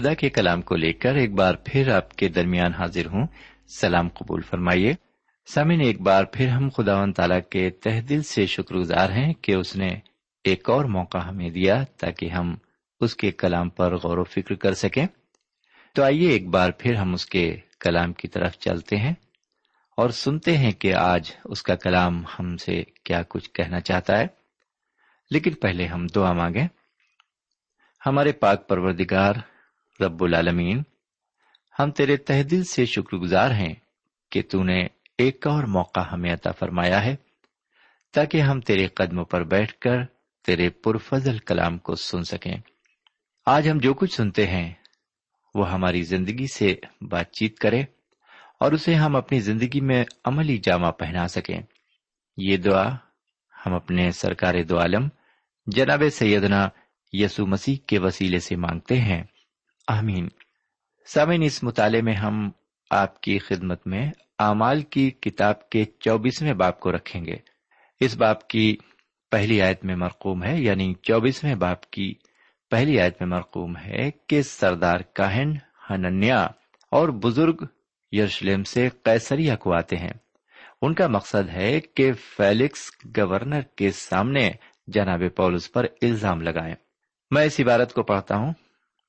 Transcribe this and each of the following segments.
خدا کے کلام کو لے کر ایک بار پھر آپ کے درمیان حاضر ہوں۔ سلام قبول فرمائیے۔ سامن ایک بار پھر ہم خدا و تعالیٰ کے تہ دل سے شکر گزار ہیں کہ اس نے ایک اور موقع ہمیں دیا تاکہ ہم اس کے کلام پر غور و فکر کر سکیں۔ تو آئیے ایک بار پھر ہم اس کے کلام کی طرف چلتے ہیں اور سنتے ہیں کہ آج اس کا کلام ہم سے کیا کچھ کہنا چاہتا ہے۔ لیکن پہلے ہم دعا مانگیں۔ ہمارے پاک پروردگار رب العالمین، ہم تیرے تہ دل سے شکر گزار ہیں کہ تو نے ایک اور موقع ہمیں عطا فرمایا ہے، تاکہ ہم تیرے قدموں پر بیٹھ کر تیرے پرفضل کلام کو سن سکیں۔ آج ہم جو کچھ سنتے ہیں، وہ ہماری زندگی سے بات چیت کرے اور اسے ہم اپنی زندگی میں عملی جامہ پہنا سکیں۔ یہ دعا ہم اپنے سرکار دو عالم جناب سیدنا یسو مسیح کے وسیلے سے مانگتے ہیں۔ آمین۔ سامن اس مطالعے میں ہم آپ کی خدمت میں اعمال کی کتاب کے چوبیسویں باپ کو رکھیں گے۔ اس باپ کی پہلی آیت میں مرقوم ہے یعنی چوبیسویں باپ کی پہلی آیت میں مرقوم ہے کہ سردار کاہن ہننیا اور بزرگ یروشلم سے قیصریہ کو آتے ہیں۔ ان کا مقصد ہے کہ فیلکس گورنر کے سامنے جناب پولس پر الزام لگائیں۔ میں اس عبارت کو پڑھتا ہوں۔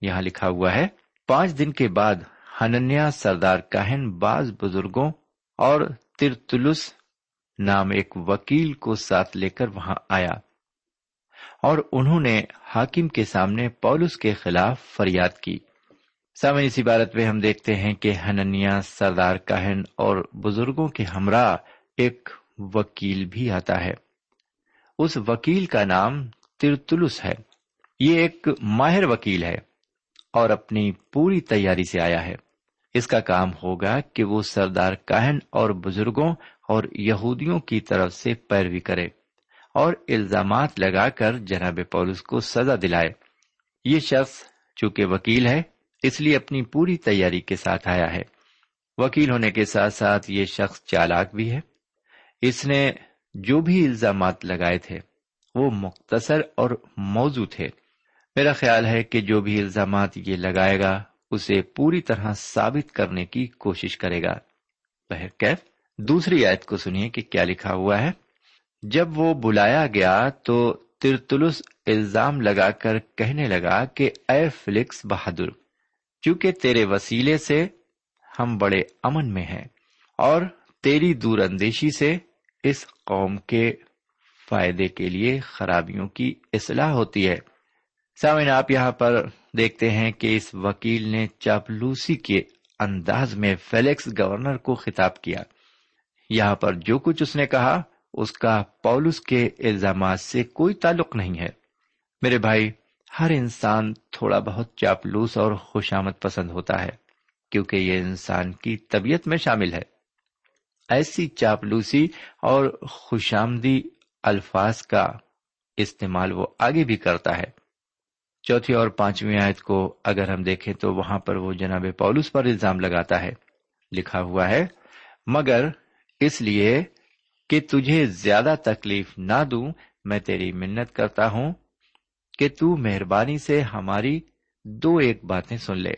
یہاں لکھا ہوا ہے، پانچ دن کے بعد ہننیا سردار کاہن بعض بزرگوں اور ترتلس نام ایک وکیل کو ساتھ لے کر وہاں آیا۔ اور انہوں نے حاکم کے سامنے پولس کے خلاف فریاد کی۔ سامنے اس عبارت میں ہم دیکھتے ہیں کہ ہننیا سردار کاہن اور بزرگوں کے ہمراہ ایک وکیل بھی آتا ہے۔ اس وکیل کا نام ترتلس ہے۔ یہ ایک ماہر وکیل ہے۔ اور اپنی پوری تیاری سے آیا ہے۔ اس کا کام ہوگا کہ وہ سردار کاہن اور بزرگوں اور یہودیوں کی طرف سے پیروی کرے اور الزامات لگا کر جناب پولس کو سزا دلائے۔ یہ شخص چونکہ وکیل ہے، اس لیے اپنی پوری تیاری کے ساتھ آیا ہے۔ وکیل ہونے کے ساتھ ساتھ یہ شخص چالاک بھی ہے۔ اس نے جو بھی الزامات لگائے تھے، وہ مختصر اور موضوع تھے۔ میرا خیال ہے کہ جو بھی الزامات یہ لگائے گا، اسے پوری طرح ثابت کرنے کی کوشش کرے گا۔ بہرکیف دوسری آیت کو سنیے کہ کیا لکھا ہوا ہے۔ جب وہ بلایا گیا تو ترتلس الزام لگا کر کہنے لگا کہ، اے فلکس بہادر، چونکہ تیرے وسیلے سے ہم بڑے امن میں ہیں اور تیری دور اندیشی سے اس قوم کے فائدے کے لیے خرابیوں کی اصلاح ہوتی ہے۔ سامن آپ یہاں پر دیکھتے ہیں کہ اس وکیل نے چاپلوسی کے انداز میں فیلیکس گورنر کو خطاب کیا۔ یہاں پر جو کچھ اس نے کہا، اس کا پولس کے الزامات سے کوئی تعلق نہیں ہے۔ میرے بھائی، ہر انسان تھوڑا بہت چاپلوس اور خوشامد پسند ہوتا ہے، کیونکہ یہ انسان کی طبیعت میں شامل ہے۔ ایسی چاپلوسی اور خوشامدی الفاظ کا استعمال وہ آگے بھی کرتا ہے۔ چوتھی اور پانچویں آیت کو اگر ہم دیکھیں تو وہاں پر وہ جناب پولس پر الزام لگاتا ہے۔ لکھا ہوا ہے، مگر اس لیے کہ تجھے زیادہ تکلیف نہ دوں، میں تیری منت کرتا ہوں کہ تو مہربانی سے ہماری دو ایک باتیں سن لے۔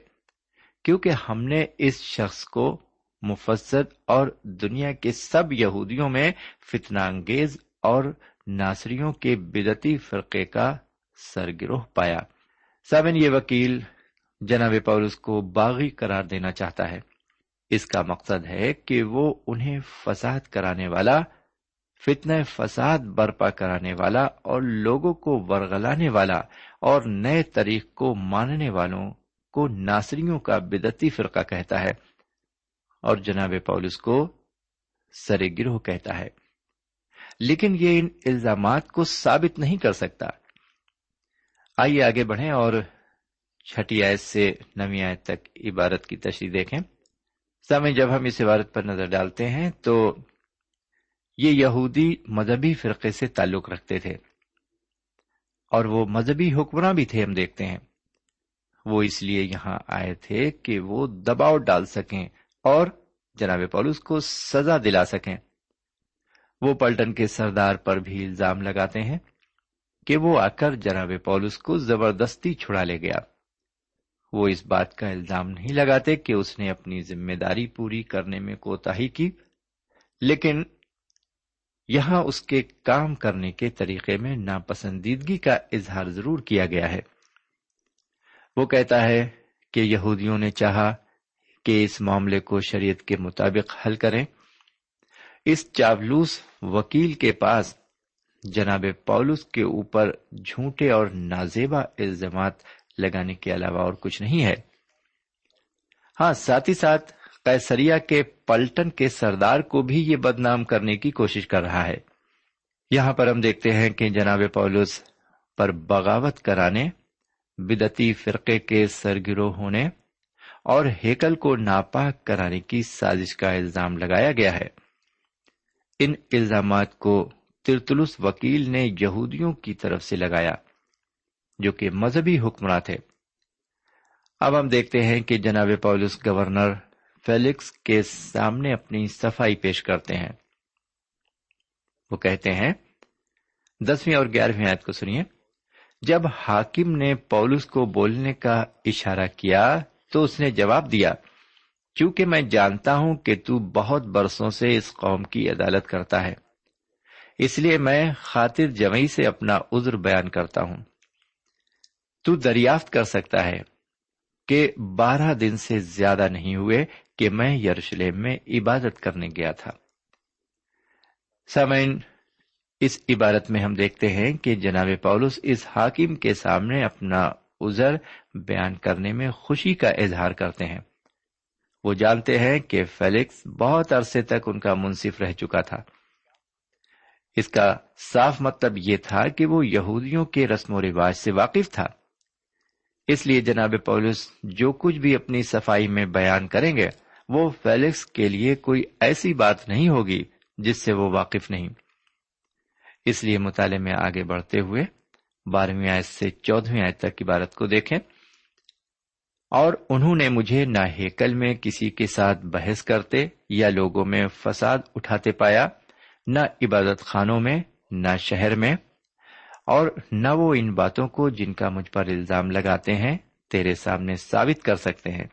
کیونکہ ہم نے اس شخص کو مفسد اور دنیا کے سب یہودیوں میں فتنا انگیز اور ناصریوں کے بدتی فرقے کا سرگروہ پایا۔ سابن یہ وکیل جناب پولس کو باغی قرار دینا چاہتا ہے۔ اس کا مقصد ہے کہ وہ انہیں فساد کرانے والا، فتنہ فساد برپا کرانے والا اور لوگوں کو ورگلانے والا اور نئے طریق کو ماننے والوں کو ناصریوں کا بدتی فرقہ کہتا ہے۔ اور جناب پولس کو سر گروہ کہتا ہے۔ لیکن یہ ان الزامات کو ثابت نہیں کر سکتا۔ آئیے آگے بڑھیں اور چھٹی آیت سے نوی آیت تک عبارت کی تشریح دیکھیں۔ سامنے جب ہم اس عبارت پر نظر ڈالتے ہیں تو یہ یہودی مذہبی فرقے سے تعلق رکھتے تھے اور وہ مذہبی حکمراں بھی تھے ہم دیکھتے ہیں۔ وہ اس لیے یہاں آئے تھے کہ وہ دباؤ ڈال سکیں اور جناب پولس کو سزا دلا سکیں۔ وہ پلٹن کے سردار پر بھی الزام لگاتے ہیں۔ کہ وہ آ کر جناب پولس کو زبردستی چھڑا لے گیا۔ وہ اس بات کا الزام نہیں لگاتے کہ اس نے اپنی ذمہ داری پوری کرنے میں کوتاہی کی، لیکن یہاں اس کے کام کرنے کے طریقے میں ناپسندیدگی کا اظہار ضرور کیا گیا ہے۔ وہ کہتا ہے کہ یہودیوں نے چاہا کہ اس معاملے کو شریعت کے مطابق حل کریں۔ اس چاولوس وکیل کے پاس جناب پولس کے اوپر جھوٹے اور نازیبا الزامات لگانے کے علاوہ اور کچھ نہیں ہے۔ ہاں ساتھ ہی ساتھ قیسریا کے پلٹن کے سردار کو بھی یہ بدنام کرنے کی کوشش کر رہا ہے۔ یہاں پر ہم دیکھتے ہیں کہ جناب پولس پر بغاوت کرانے بدتی فرقے کے سرگرو ہونے اور ہیکل کو ناپاک کرانے کی سازش کا الزام لگایا گیا ہے۔ ان الزامات کو ترتلس وکیل نے یہودیوں کی طرف سے لگایا، جو کہ مذہبی حکمراں تھے۔ اب ہم دیکھتے ہیں کہ جناب پولس گورنر فیلکس کے سامنے اپنی صفائی پیش کرتے ہیں۔ وہ کہتے ہیں، دسویں اور گیارہویں آیت کو سنیے۔ جب حاکم نے پولس کو بولنے کا اشارہ کیا تو اس نے جواب دیا، چونکہ میں جانتا ہوں کہ تو بہت برسوں سے اس قوم کی عدالت کرتا ہے۔ اس لیے میں خاطر جمعی سے اپنا عذر بیان کرتا ہوں۔ تو دریافت کر سکتا ہے کہ بارہ دن سے زیادہ نہیں ہوئے کہ میں یروشلم میں عبادت کرنے گیا تھا۔ سامعین، اس عبارت میں ہم دیکھتے ہیں کہ جناب پولس اس حاکم کے سامنے اپنا عذر بیان کرنے میں خوشی کا اظہار کرتے ہیں۔ وہ جانتے ہیں کہ فیلکس بہت عرصے تک ان کا منصف رہ چکا تھا۔ اس کا صاف مطلب یہ تھا کہ وہ یہودیوں کے رسم و رواج سے واقف تھا۔ اس لیے جناب پولس جو کچھ بھی اپنی صفائی میں بیان کریں گے، وہ فیلکس کے لیے کوئی ایسی بات نہیں ہوگی جس سے وہ واقف نہیں۔ اس لیے مطالعے میں آگے بڑھتے ہوئے بارہویں آیت سے چودہویں آیت تک کی بارت کو دیکھیں۔ اور انہوں نے مجھے نہ ہیکل میں کسی کے ساتھ بحث کرتے یا لوگوں میں فساد اٹھاتے پایا نہ عبادت خانوں میں، نہ شہر میں، اور نہ وہ ان باتوں کو جن کا مجھ پر الزام لگاتے ہیں، تیرے سامنے ثابت کر سکتے ہیں۔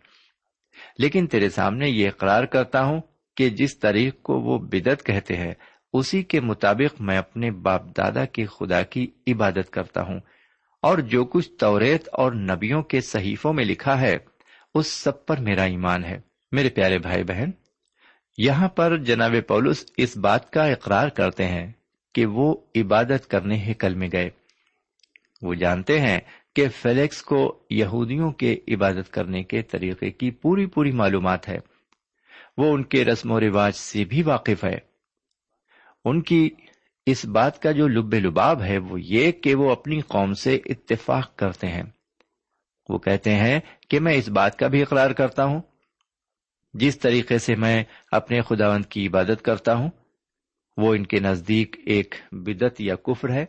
لیکن تیرے سامنے یہ اقرار کرتا ہوں کہ جس طریق کو وہ بدت کہتے ہیں، اسی کے مطابق میں اپنے باپ دادا کے خدا کی عبادت کرتا ہوں۔ اور جو کچھ توریت اور نبیوں کے صحیفوں میں لکھا ہے، اس سب پر میرا ایمان ہے۔ میرے پیارے بھائی بہن یہاں پر جناب پولس اس بات کا اقرار کرتے ہیں کہ وہ عبادت کرنے ہیکل میں گئے۔ وہ جانتے ہیں کہ فیلیکس کو یہودیوں کے عبادت کرنے کے طریقے کی پوری پوری معلومات ہے۔ وہ ان کے رسم و رواج سے بھی واقف ہے۔ ان کی اس بات کا جو لب لباب ہے وہ یہ کہ وہ اپنی قوم سے اتفاق کرتے ہیں۔ وہ کہتے ہیں کہ میں اس بات کا بھی اقرار کرتا ہوں۔ جس طریقے سے میں اپنے خداوند کی عبادت کرتا ہوں، وہ ان کے نزدیک ایک بدت یا کفر ہے۔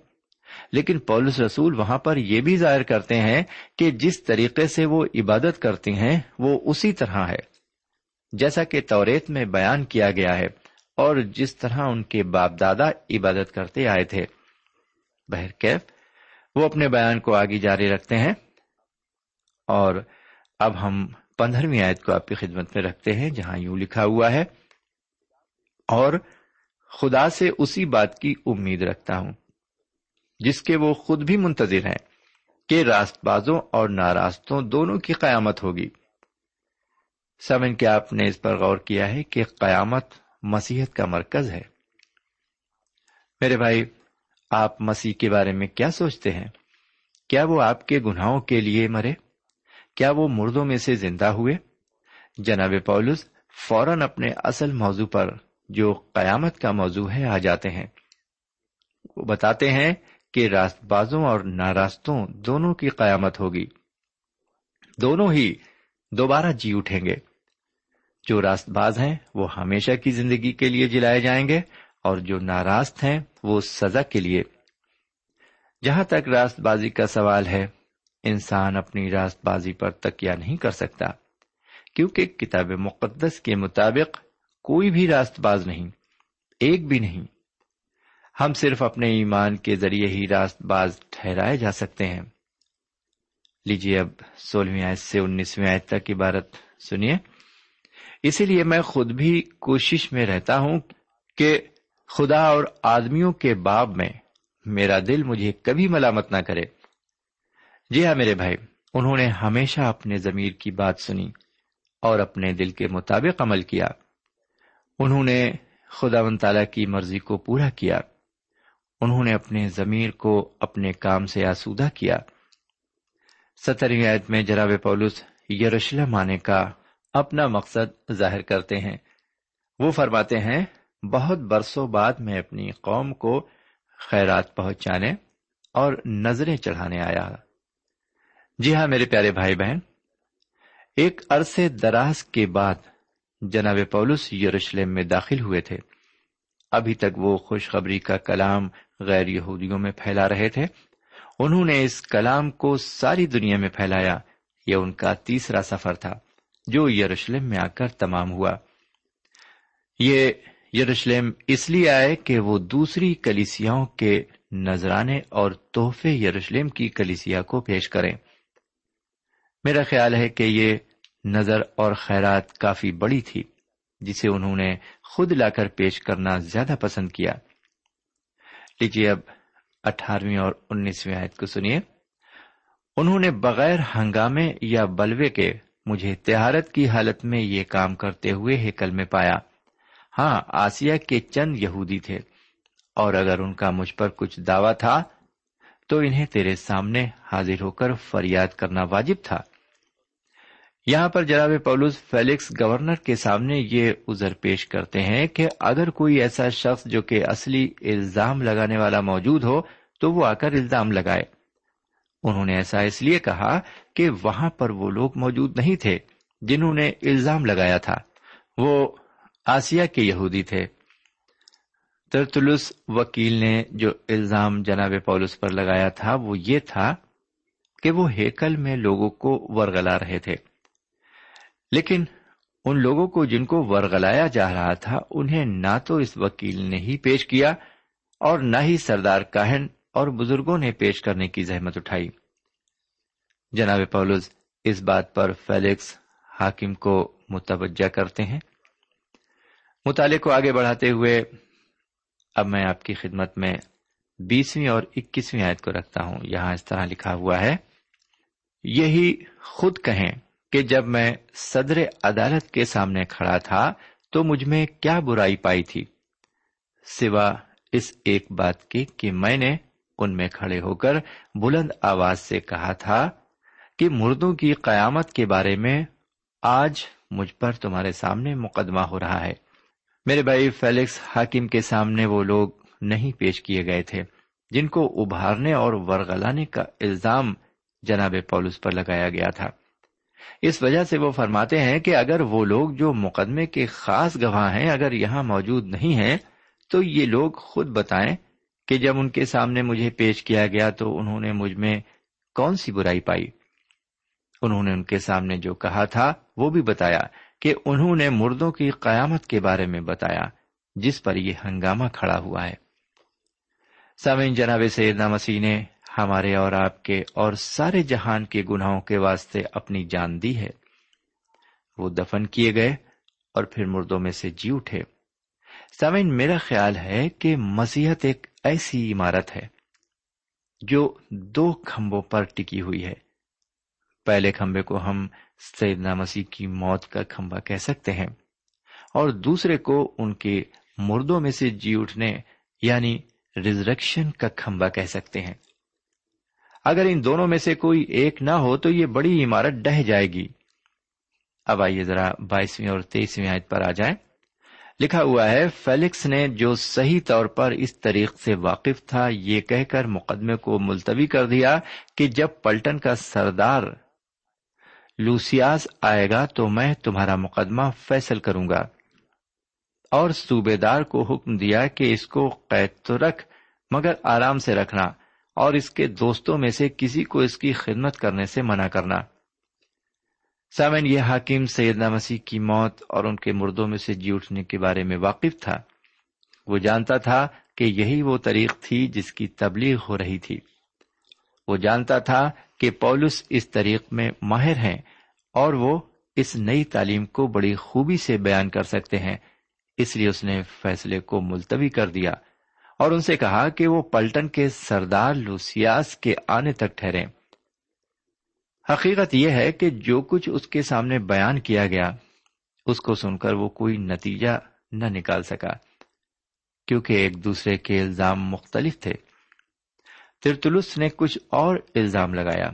لیکن پولس رسول وہاں پر یہ بھی ظاہر کرتے ہیں کہ جس طریقے سے وہ عبادت کرتے ہیں، وہ اسی طرح ہے۔ جیسا کہ توریت میں بیان کیا گیا ہے، اور جس طرح ان کے باپ دادا عبادت کرتے آئے تھے۔ بہرکیف وہ اپنے بیان کو آگے جاری رکھتے ہیں۔ اور اب ہم پندرہویں آیت کو آپ کی خدمت میں رکھتے ہیں، جہاں یوں لکھا ہوا ہے، اور خدا سے اسی بات کی امید رکھتا ہوں، جس کے وہ خود بھی منتظر ہیں کہ راست بازوں اور ناراستوں دونوں کی قیامت ہوگی۔ سمن کیا آپ نے اس پر غور کیا ہے کہ قیامت مسیحت کا مرکز ہے؟ میرے بھائی، آپ مسیح کے بارے میں کیا سوچتے ہیں؟ کیا وہ آپ کے گناہوں کے لیے مرے؟ کیا وہ مردوں میں سے زندہ ہوئے؟ جناب پولس، فوراً اپنے اصل موضوع پر جو قیامت کا موضوع ہے، آ جاتے ہیں۔ وہ بتاتے ہیں کہ راست بازوں اور ناراستوں دونوں کی قیامت ہوگی۔ دونوں ہی دوبارہ جی اٹھیں گے۔ جو راست باز ہیں، وہ ہمیشہ کی زندگی کے لیے جلائے جائیں گے اور جو ناراست ہیں، وہ سزا کے لیے۔ جہاں تک راست بازی کا سوال ہے انسان اپنی راست بازی پر تکیا نہیں کر سکتا، کیونکہ کتاب مقدس کے مطابق کوئی بھی راست باز نہیں، ایک بھی نہیں۔ ہم صرف اپنے ایمان کے ذریعے ہی راست باز ٹھہرائے جا سکتے ہیں۔ لیجیے اب سولہویں آیت سے انیسویں آیت تک عبارت سنیے۔ اسی لیے میں خود بھی کوشش میں رہتا ہوں کہ خدا اور آدمیوں کے باب میں میرا دل مجھے کبھی ملامت نہ کرے۔ جی ہاں میرے بھائی، انہوں نے ہمیشہ اپنے ضمیر کی بات سنی اور اپنے دل کے مطابق عمل کیا۔ انہوں نے خدا و تعالی کی مرضی کو پورا کیا۔ انہوں نے اپنے ضمیر کو اپنے کام سے آسودہ کیا۔ سترویں آیت میں جناب پولس یروشلم آنے کا اپنا مقصد ظاہر کرتے ہیں۔ وہ فرماتے ہیں، بہت برسوں بعد میں اپنی قوم کو خیرات پہنچانے اور نظریں چڑھانے آیا۔ جی ہاں میرے پیارے بھائی بہن، ایک عرصے دراز کے بعد جناب پولس یروشلم میں داخل ہوئے تھے۔ ابھی تک وہ خوشخبری کا کلام غیر یہودیوں میں پھیلا رہے تھے۔ انہوں نے اس کلام کو ساری دنیا میں پھیلایا، یہ ان کا تیسرا سفر تھا، جو یروشلم میں آ کر تمام ہوا۔ یہ یروشلم اس لیے آئے کہ وہ دوسری کلیسیاں کے نذرانے اور تحفے یروشلم کی کلیسیا کو پیش کریں۔ میرا خیال ہے کہ یہ نظر اور خیرات کافی بڑی تھی، جسے انہوں نے خود لا کر پیش کرنا زیادہ پسند کیا۔ لیجیے اب اٹھارہویں اور انیسویں آیت کو سنیے۔ انہوں نے بغیر ہنگامے یا بلوے کے مجھے تہارت کی حالت میں یہ کام کرتے ہوئے ہیکل میں پایا۔ ہاں آسیا کے چند یہودی تھے۔ اور اگر ان کا مجھ پر کچھ دعویٰ تھا، تو انہیں تیرے سامنے حاضر ہو کر فریاد کرنا واجب تھا۔ یہاں پر جناب پولوس فیلکس گورنر کے سامنے یہ ازر پیش کرتے ہیں کہ اگر کوئی ایسا شخص جو کہ اصلی الزام لگانے والا موجود ہو، تو وہ آ کر الزام لگائے۔ انہوں نے ایسا اس لیے کہا کہ وہاں پر وہ لوگ موجود نہیں تھے جنہوں نے الزام لگایا تھا۔ وہ آسیا کے یہودی تھے۔ ترتلس وکیل نے جو الزام جناب پولس پر لگایا تھا، وہ یہ تھا کہ وہ ہیکل میں لوگوں کو ورگلا رہے تھے۔ لیکن ان لوگوں کو جن کو ورگلایا جا رہا تھا، انہیں نہ تو اس وکیل نے ہی پیش کیا اور نہ ہی سردار کاہن اور بزرگوں نے پیش کرنے کی زحمت اٹھائی۔ جناب پولس اس بات پر فیلکس حاکم کو متوجہ کرتے ہیں۔ مطالعے کو آگے بڑھاتے ہوئے اب میں آپ کی خدمت میں بیسویں اور اکیسویں آیت کو رکھتا ہوں۔ یہاں اس طرح لکھا ہوا ہے، یہی خود کہیں کہ جب میں صدر عدالت کے سامنے کھڑا تھا تو مجھ میں کیا برائی پائی تھی۔ سوا اس ایک بات کی کہ میں نے ان میں کھڑے ہو کر بلند آواز سے کہا تھا کہ مردوں کی قیامت کے بارے میں آج مجھ پر تمہارے سامنے مقدمہ ہو رہا ہے۔ میرے بھائی فیلکس حاکم کے سامنے وہ لوگ نہیں پیش کیے گئے تھے جن کو ابھارنے اور ورگلانے کا الزام جناب پولس پر لگایا گیا تھا۔ اس وجہ سے وہ فرماتے ہیں کہ اگر وہ لوگ جو مقدمے کے خاص گواہ ہیں اگر یہاں موجود نہیں ہیں، تو یہ لوگ خود بتائیں کہ جب ان کے سامنے مجھے پیش کیا گیا تو انہوں نے مجھ میں کون سی برائی پائی؟ انہوں نے ان کے سامنے جو کہا تھا، وہ بھی بتایا کہ انہوں نے مردوں کی قیامت کے بارے میں بتایا، جس پر یہ ہنگامہ کھڑا ہوا ہے۔ سامعین، جناب سیدنا مسیح نے ہمارے اور آپ کے اور سارے جہان کے گناہوں کے واسطے اپنی جان دی ہے۔ وہ دفن کیے گئے اور پھر مردوں میں سے جی اٹھے۔ سامعین، میرا خیال ہے کہ مسیحت ایک ایسی عمارت ہے جو دو کھمبوں پر ٹکی ہوئی ہے۔ پہلے کھمبے کو ہم سیدنا مسیح کی موت کا کھمبا کہہ سکتے ہیں اور دوسرے کو ان کے مردوں میں سے جی اٹھنے یعنی ریزریکشن کا کھمبا کہہ سکتے ہیں۔ اگر ان دونوں میں سے کوئی ایک نہ ہو تو یہ بڑی عمارت ڈہ جائے گی۔ اب آئیے ذرا بائیسویں اور تیئیسویں آیت پر آ جائیں۔ لکھا ہوا ہے، فیلکس نے جو صحیح طور پر اس طریق سے واقف تھا، یہ کہہ کر مقدمے کو ملتوی کر دیا کہ جب پلٹن کا سردار لوسیاس آئے گا تو میں تمہارا مقدمہ فیصل کروں گا۔ اور صوبے دار کو حکم دیا کہ اس کو قید تو رکھ، مگر آرام سے رکھنا۔ اور اس کے دوستوں میں سے کسی کو اس کی خدمت کرنے سے منع کرنا۔ سامن یہ حاکم سیدنا مسیح کی موت اور ان کے مردوں میں سے جی اٹھنے کے بارے میں واقف تھا۔ وہ جانتا تھا کہ یہی وہ طریق تھی جس کی تبلیغ ہو رہی تھی۔ وہ جانتا تھا کہ پولس اس طریق میں ماہر ہیں اور وہ اس نئی تعلیم کو بڑی خوبی سے بیان کر سکتے ہیں۔ اس لیے اس نے فیصلے کو ملتوی کر دیا۔ اور ان سے کہا کہ وہ پلٹن کے سردار لوسیاس کے آنے تک ٹھہرے حقیقت یہ ہے کہ جو کچھ اس کے سامنے بیان کیا گیا، اس کو سن کر وہ کوئی نتیجہ نہ نکال سکا، کیونکہ ایک دوسرے کے الزام مختلف تھے۔ ترتلس نے کچھ اور الزام لگایا،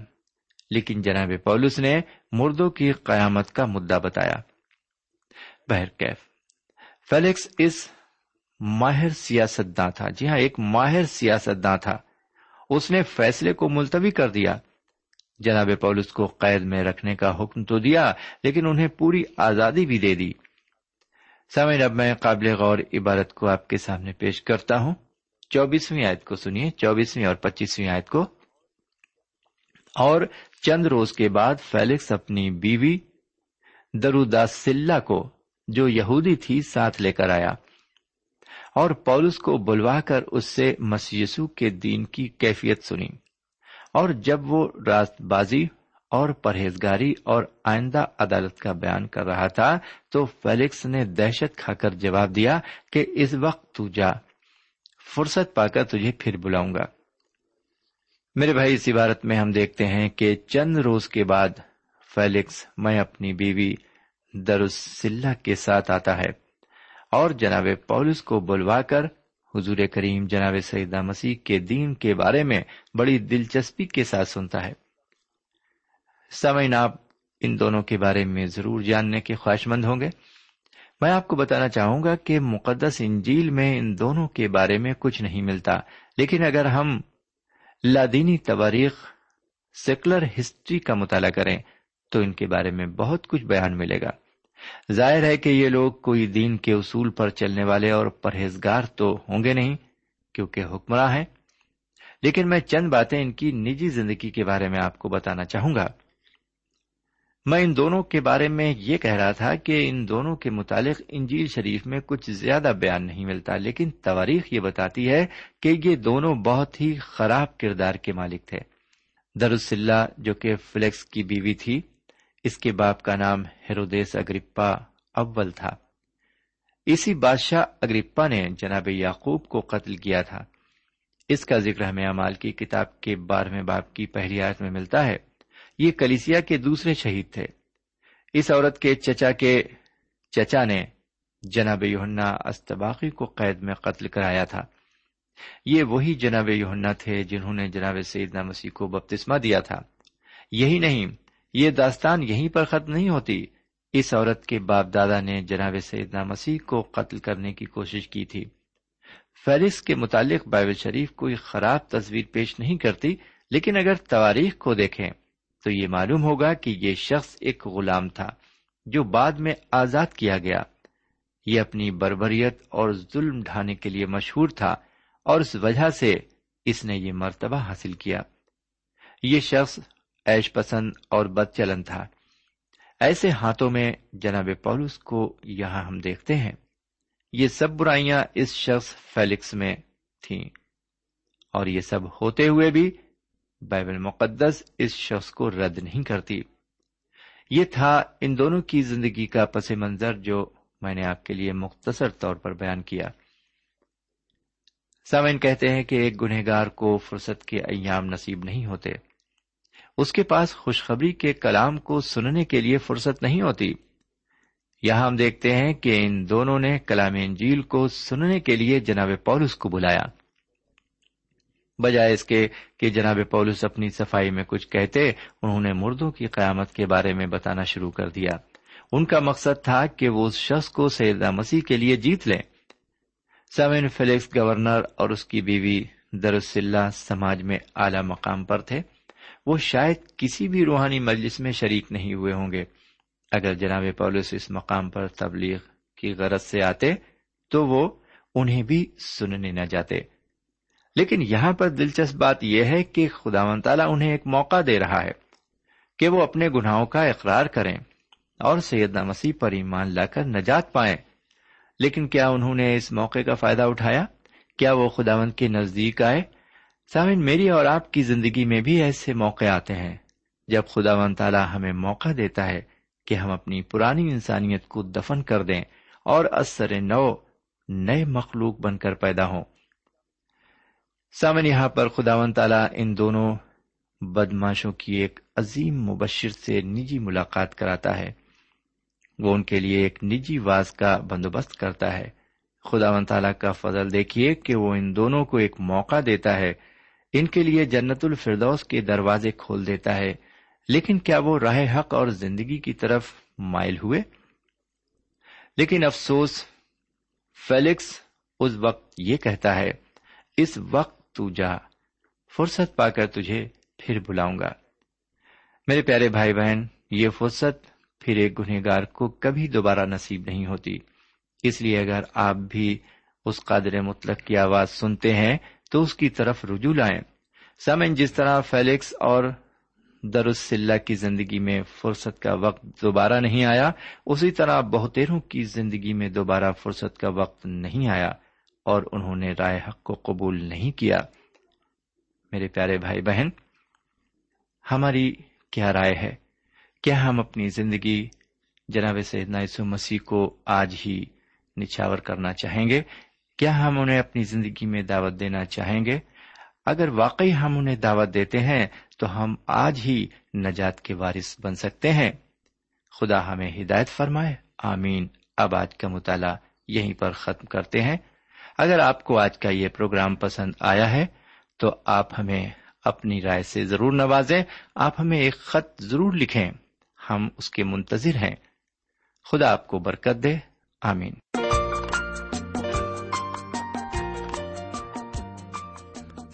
لیکن جناب پولس نے مردوں کی قیامت کا مدعا بتایا۔ بہرکیف۔ فیلکس اس ماہر سیاست داں تھا۔ جی ہاں ایک ماہر سیاست داں تھا۔ اس نے فیصلے کو ملتوی کر دیا۔ جناب پولس کو قید میں رکھنے کا حکم تو دیا، لیکن انہیں پوری آزادی بھی دے دی۔ سمے اب میں قابل غور عبارت کو آپ کے سامنے پیش کرتا ہوں۔ چوبیسویں آیت کو سنیے۔ چوبیسویں اور پچیسویں آیت کو۔ اور چند روز کے بعد فیلکس اپنی بیوی درودا دروداسلہ کو، جو یہودی تھی، ساتھ لے کر آیا۔ اور پولس کو بلوا کر اس سے مسیسو کے دین کی کیفیت سنی۔ اور جب وہ راست بازی اور پرہیزگاری اور آئندہ عدالت کا بیان کر رہا تھا، تو فیلکس نے دہشت کھا کر جواب دیا کہ اس وقت تو جا، فرصت پا کر تجھے پھر بلاؤں گا۔ میرے بھائی، اس عبارت میں ہم دیکھتے ہیں کہ چند روز کے بعد فیلکس میں اپنی بیوی درسلہ کے ساتھ آتا ہے۔ اور جناب پولس کو بلوا کر حضور کریم جناب سیدہ مسیح کے دین کے بارے میں بڑی دلچسپی کے ساتھ سنتا ہے۔ سمعین آپ ان دونوں کے بارے میں ضرور جاننے کے خواہش مند ہوں گے۔ میں آپ کو بتانا چاہوں گا کہ مقدس انجیل میں ان دونوں کے بارے میں کچھ نہیں ملتا، لیکن اگر ہم لادینی تواریخ، سیکولر ہسٹری کا مطالعہ کریں، تو ان کے بارے میں بہت کچھ بیان ملے گا۔ ظاہر ہے کہ یہ لوگ کوئی دین کے اصول پر چلنے والے اور پرہیزگار تو ہوں گے نہیں، کیونکہ حکمراں ہیں۔ لیکن میں چند باتیں ان کی نجی زندگی کے بارے میں آپ کو بتانا چاہوں گا۔ میں ان دونوں کے بارے میں یہ کہہ رہا تھا کہ ان دونوں کے متعلق انجیل شریف میں کچھ زیادہ بیان نہیں ملتا، لیکن تواریخ یہ بتاتی ہے کہ یہ دونوں بہت ہی خراب کردار کے مالک تھے۔ درسلہ جو کہ فلیکس کی بیوی تھی اس کے باپ کا نام ہیرودیس اگرپا اول تھا۔ اسی بادشاہ اگرپا نے جناب یعقوب کو قتل کیا تھا۔ اس کا ذکر ہمیں امال کی کتاب کے بارہویں باپ کی پہلی آیت میں ملتا ہے۔ یہ کلیسیا کے دوسرے شہید تھے۔ اس عورت کے چچا کے چچا نے جناب یوہنا استباقی کو قید میں قتل کرایا تھا۔ یہ وہی جناب یوہنا تھے جنہوں نے جناب سیدنا مسیح کو بپتسما دیا تھا۔ یہی نہیں یہ داستان یہیں پر ختم نہیں ہوتی۔ اس عورت کے باپ دادا نے جناب سیدنا مسیح کو قتل کرنے کی کوشش کی تھی۔ فیلس کے متعلق بائبل شریف کوئی خراب تصویر پیش نہیں کرتی، لیکن اگر تواریخ کو دیکھیں تو یہ معلوم ہوگا کہ یہ شخص ایک غلام تھا جو بعد میں آزاد کیا گیا۔ یہ اپنی بربریت اور ظلم ڈھانے کے لیے مشہور تھا اور اس وجہ سے اس نے یہ مرتبہ حاصل کیا۔ یہ شخص ایش پسند اور بد چلن تھا۔ ایسے ہاتھوں میں جناب پولس کو یہاں ہم دیکھتے ہیں۔ یہ سب برائیاں اس شخص فیلکس میں تھیں۔ اور یہ سب ہوتے ہوئے بھی بائبل مقدس اس شخص کو رد نہیں کرتی۔ یہ تھا ان دونوں کی زندگی کا پس منظر جو میں نے آپ کے لیے مختصر طور پر بیان کیا۔ سامعین، کہتے ہیں کہ ایک گنہگار کو فرصت کے ایام نصیب نہیں ہوتے۔ اس کے پاس خوشخبری کے کلام کو سننے کے لیے فرصت نہیں ہوتی۔ یہاں ہم دیکھتے ہیں کہ ان دونوں نے کلام انجیل کو سننے کے لیے جناب پولس کو بلایا۔ بجائے اس کے کہ جناب پولس اپنی صفائی میں کچھ کہتے، انہوں نے مردوں کی قیامت کے بارے میں بتانا شروع کر دیا۔ ان کا مقصد تھا کہ وہ اس شخص کو سیدہ مسیح کے لیے جیت لیں۔ سمن فلیکس گورنر اور اس کی بیوی درسلہ سماج میں اعلی مقام پر تھے۔ وہ شاید کسی بھی روحانی مجلس میں شریک نہیں ہوئے ہوں گے۔ اگر جناب پولس اس مقام پر تبلیغ کی غرض سے آتے تو وہ انہیں بھی سننے نہ جاتے۔ لیکن یہاں پر دلچسپ بات یہ ہے کہ خدا و تعالیٰ انہیں ایک موقع دے رہا ہے کہ وہ اپنے گناہوں کا اقرار کریں اور سیدنا مسیح پر ایمان لا کر نجات پائیں۔ لیکن کیا انہوں نے اس موقع کا فائدہ اٹھایا؟ کیا وہ خداوند کے نزدیک آئے؟ سامن میری اور آپ کی زندگی میں بھی ایسے موقع آتے ہیں جب خدا و تعالیٰ ہمیں موقع دیتا ہے کہ ہم اپنی پرانی انسانیت کو دفن کر دیں اور اثر نو نئے مخلوق بن کر پیدا ہوں۔ سامن یہاں پر خدا و تعالیٰ ان دونوں بدماشوں کی ایک عظیم مبشر سے نجی ملاقات کراتا ہے۔ وہ ان کے لیے ایک نجی واز کا بندوبست کرتا ہے۔ خدا و تعالیٰ کا فضل دیکھیے کہ وہ ان دونوں کو ایک موقع دیتا ہے ان کے لیے جنت الفردوس کے دروازے کھول دیتا ہے۔ لیکن کیا وہ راہ حق اور زندگی کی طرف مائل ہوئے؟ لیکن افسوس، فیلکس اس وقت یہ کہتا ہے، اس وقت تو جا، فرصت پا کر تجھے پھر بلاؤں گا۔ میرے پیارے بھائی بہن، یہ فرصت پھر ایک گنہگار کو کبھی دوبارہ نصیب نہیں ہوتی۔ اس لیے اگر آپ بھی اس قادر مطلق کی آواز سنتے ہیں تو اس کی طرف رجوع لائیں۔ سمن جس طرح فیلکس اور درسلہ کی زندگی میں فرصت کا وقت دوبارہ نہیں آیا، اسی طرح بہتےروں کی زندگی میں دوبارہ فرصت کا وقت نہیں آیا اور انہوں نے رائے حق کو قبول نہیں کیا۔ میرے پیارے بھائی بہن، ہماری کیا رائے ہے؟ کیا ہم اپنی زندگی جناب سیدنا یسو مسیح کو آج ہی نچھاور کرنا چاہیں گے؟ کیا ہم انہیں اپنی زندگی میں دعوت دینا چاہیں گے؟ اگر واقعی ہم انہیں دعوت دیتے ہیں، تو ہم آج ہی نجات کے وارث بن سکتے ہیں۔ خدا ہمیں ہدایت فرمائے۔ آمین۔ اب آج کا مطالعہ یہیں پر ختم کرتے ہیں۔ اگر آپ کو آج کا یہ پروگرام پسند آیا ہے، تو آپ ہمیں اپنی رائے سے ضرور نوازیں۔ آپ ہمیں ایک خط ضرور لکھیں۔ ہم اس کے منتظر ہیں۔ خدا آپ کو برکت دے۔ آمین۔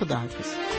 خدا حافظ۔